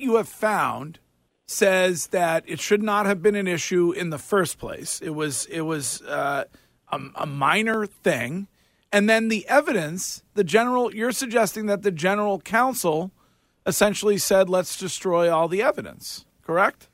You have found says that it should not have been an issue in the first place. It was it was uh, a, a minor thing, and then the evidence, the general. You're suggesting that the general counsel essentially said, "Let's destroy all the evidence." Correct.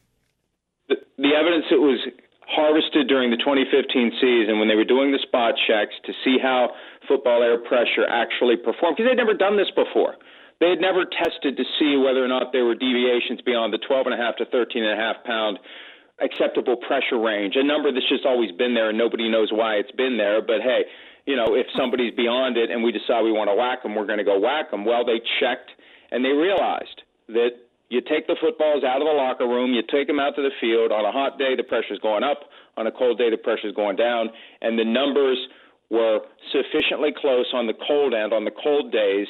The, the evidence that was harvested during the 2015 season when they were doing the spot checks to see how football air pressure actually performed because they'd never done this before. They had never tested to see whether or not there were deviations beyond the 12.5 to 13.5 pound acceptable pressure range, a number that's just always been there and nobody knows why it's been there. But hey, you know, if somebody's beyond it and we decide we want to whack them, we're going to go whack them. Well, they checked and they realized that you take the footballs out of the locker room, you take them out to the field. On a hot day, the pressure's going up. On a cold day, the pressure's going down. And the numbers were sufficiently close on the cold end, on the cold days,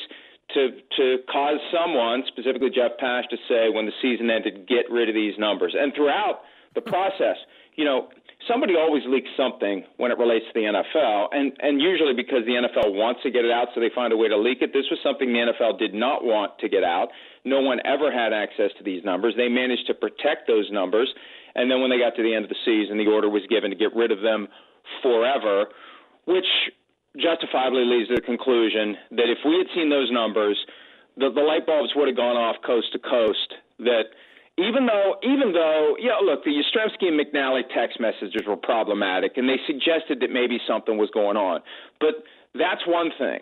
to to cause someone, specifically Jeff Pash, to say when the season ended, get rid of these numbers. And throughout the process, you know, somebody always leaks something when it relates to the NFL, and and usually because the NFL wants to get it out, so they find a way to leak it. This was something the NFL did not want to get out. No one ever had access to these numbers. They managed to protect those numbers, and then when they got to the end of the season, the order was given to get rid of them forever, which justifiably leads to the conclusion that if we had seen those numbers, the, the light bulbs would have gone off coast to coast. That even though, even though, yeah, look, the Jastremski and McNally text messages were problematic, and they suggested that maybe something was going on. But that's one thing.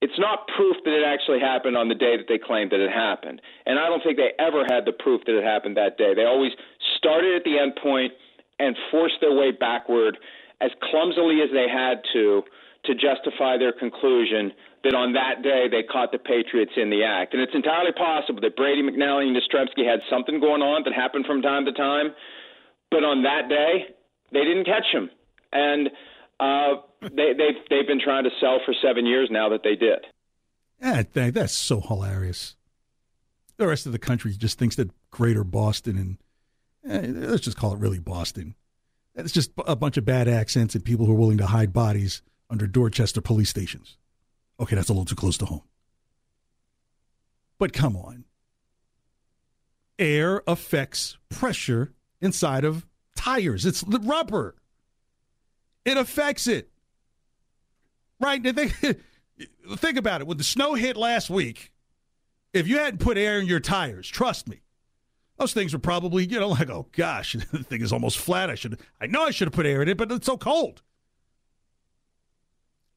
It's not proof that it actually happened on the day that they claimed that it happened. And I don't think they ever had the proof that it happened that day. They always started at the end point and forced their way backward as clumsily as they had to to justify their conclusion that on that day they caught the Patriots in the act. And it's entirely possible that Brady, McNally, and Jastremski had something going on that happened from time to time, but on that day they didn't catch him. And uh, they, they've they've been trying to sell for seven years now that they did. Yeah, that's so hilarious. The rest of the country just thinks that Greater Boston and eh, let's just call it really Boston. It's just a bunch of bad accents and people who are willing to hide bodies under Dorchester police stations. Okay, that's a little too close to home. But come on. Air affects pressure inside of tires. It's the rubber. It affects it. Right? Think, think about it. When the snow hit last week, if you hadn't put air in your tires, trust me, those things were probably, you know, like, oh gosh, the thing is almost flat. I should I know I should have put air in it, but it's so cold.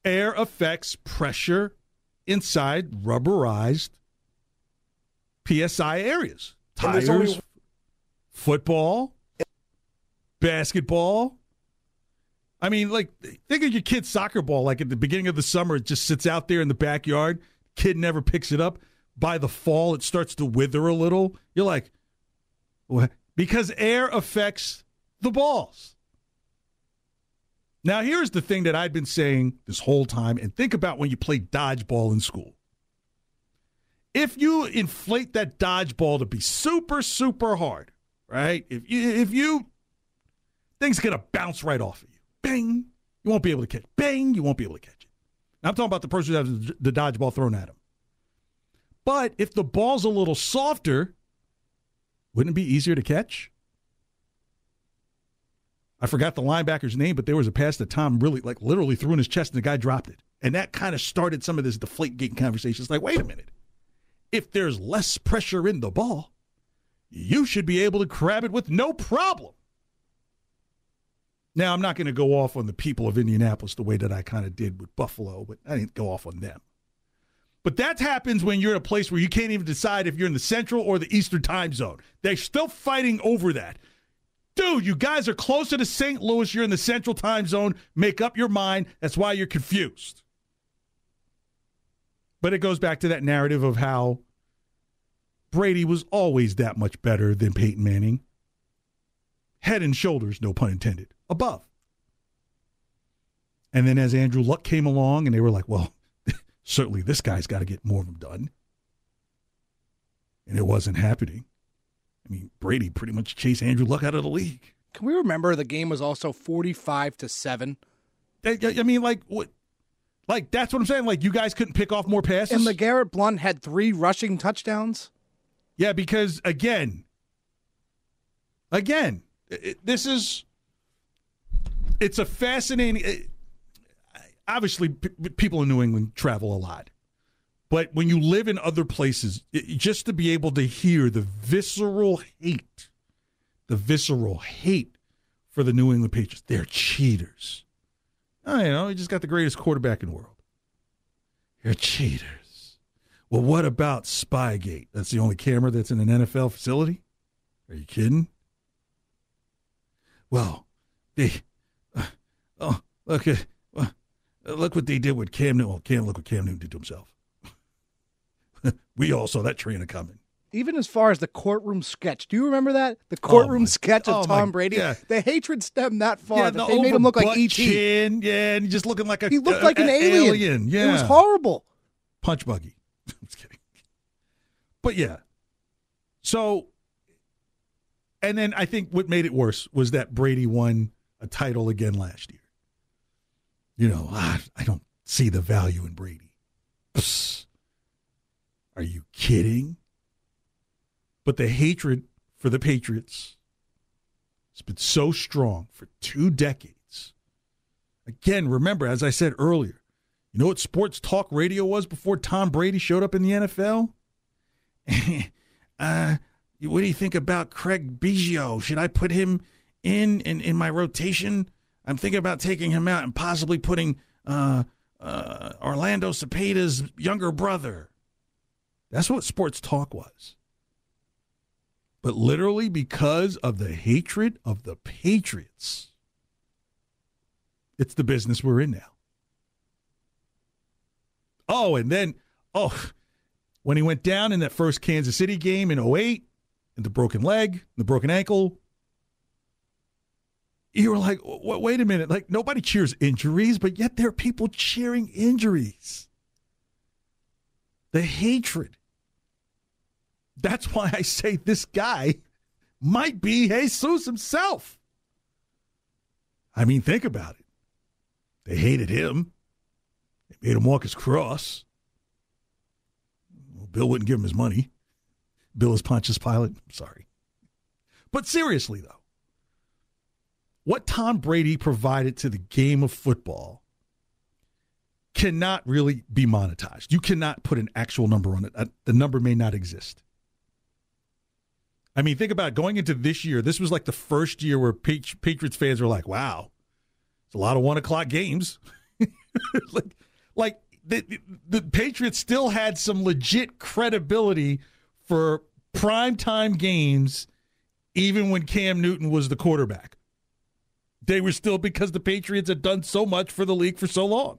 Air affects pressure inside rubberized PSI areas. Tires, only- football, basketball. I mean, like, think of your kid's soccer ball. Like at the beginning of the summer, it just sits out there in the backyard. Kid never picks it up. By the fall, it starts to wither a little. You're like, what? Because air affects the balls. Now, here's the thing that I've been saying this whole time, and think about when you play dodgeball in school. If you inflate that dodgeball to be super, super hard, right? If you, if you, things gonna bounce right off of you. Bang, you won't be able to catch. Bang, you won't be able to catch it. Now, I'm talking about the person who has the dodgeball thrown at him. But if the ball's a little softer, wouldn't it be easier to catch? I forgot the linebacker's name, but there was a pass that Tom really, like, literally threw in his chest, and the guy dropped it. And that kind of started some of this deflate gate conversation. It's like, wait a minute. If there's less pressure in the ball, you should be able to grab it with no problem. Now, I'm not going to go off on the people of Indianapolis the way that I kind of did with Buffalo, but I didn't go off on them. But that happens when you're in a place where you can't even decide if you're in the central or the eastern time zone. They're still fighting over that. Dude, you guys are closer to St. Louis. You're in the central time zone. Make up your mind. That's why you're confused. But it goes back to that narrative of how Brady was always that much better than Peyton Manning. Head and shoulders, no pun intended, above. And then as Andrew Luck came along, and they were like, well, certainly this guy's got to get more of them done. And it wasn't happening. I mean, Brady pretty much chased Andrew Luck out of the league. Can we remember the game was also 45 to 7? I, I mean, like, what? Like, that's what I'm saying. Like, you guys couldn't pick off more passes? And LeGarrette Blunt had three rushing touchdowns? Yeah, because again, again, it, this is it's a fascinating. It, obviously, p- people in New England travel a lot, but when you live in other places, it, just to be able to hear the visceral hate, the visceral hate for the New England Patriots, they're cheaters. I know, he just got the greatest quarterback in the world. You're cheaters. Well, what about Spygate? That's the only camera that's in an NFL facility? Are you kidding? Well, they, uh, oh, look at, uh, look what they did with Cam Newton. Well, Cam, look what Cam Newton did to himself. we all saw that train coming. Even as far as the courtroom sketch, do you remember that the courtroom my- sketch of oh my- Tom Brady? yeah. The hatred stemmed that far yeah, that the they made him look like ET. Chin, yeah, and just looking like a He looked a- like an a- alien. Yeah, It was horrible. punch buggy. I'm just kidding. But yeah. So, and then I think what made it worse was that Brady won a title again last year. You know, ah, I don't see the value in Brady. Psst. Are you kidding? But the hatred for the Patriots has been so strong for two decades. Again, remember, as I said earlier, you know what sports talk radio was before Tom Brady showed up in the NFL? uh, what do you think about Craig Biggio? Should I put him in, in in my rotation? I'm thinking about taking him out and possibly putting uh, uh, Orlando Cepeda's younger brother. That's what sports talk was. But literally because of the hatred of the Patriots, it's the business we're in now. Oh, and then, oh, when he went down in that first Kansas City game in 08, and the broken leg, the broken ankle, you were like, wait a minute. Like, nobody cheers injuries, but yet there are people cheering injuries. The hatred. That's why I say this guy might be Jesus himself. I mean, think about it. They hated him. They made him walk his cross. Well, Bill wouldn't give him his money. Bill is Pontius Pilate. I'm Sorry. But seriously, though, what Tom Brady provided to the game of football cannot really be monetized. You cannot put an actual number on it. Uh, The number may not exist. I mean, think about it. going into this year. This was like the first year where Patriots fans were like, "Wow, it's a lot of one o'clock games." like, like the, the Patriots still had some legit credibility for primetime games, even when Cam Newton was the quarterback. They were still because the Patriots had done so much for the league for so long.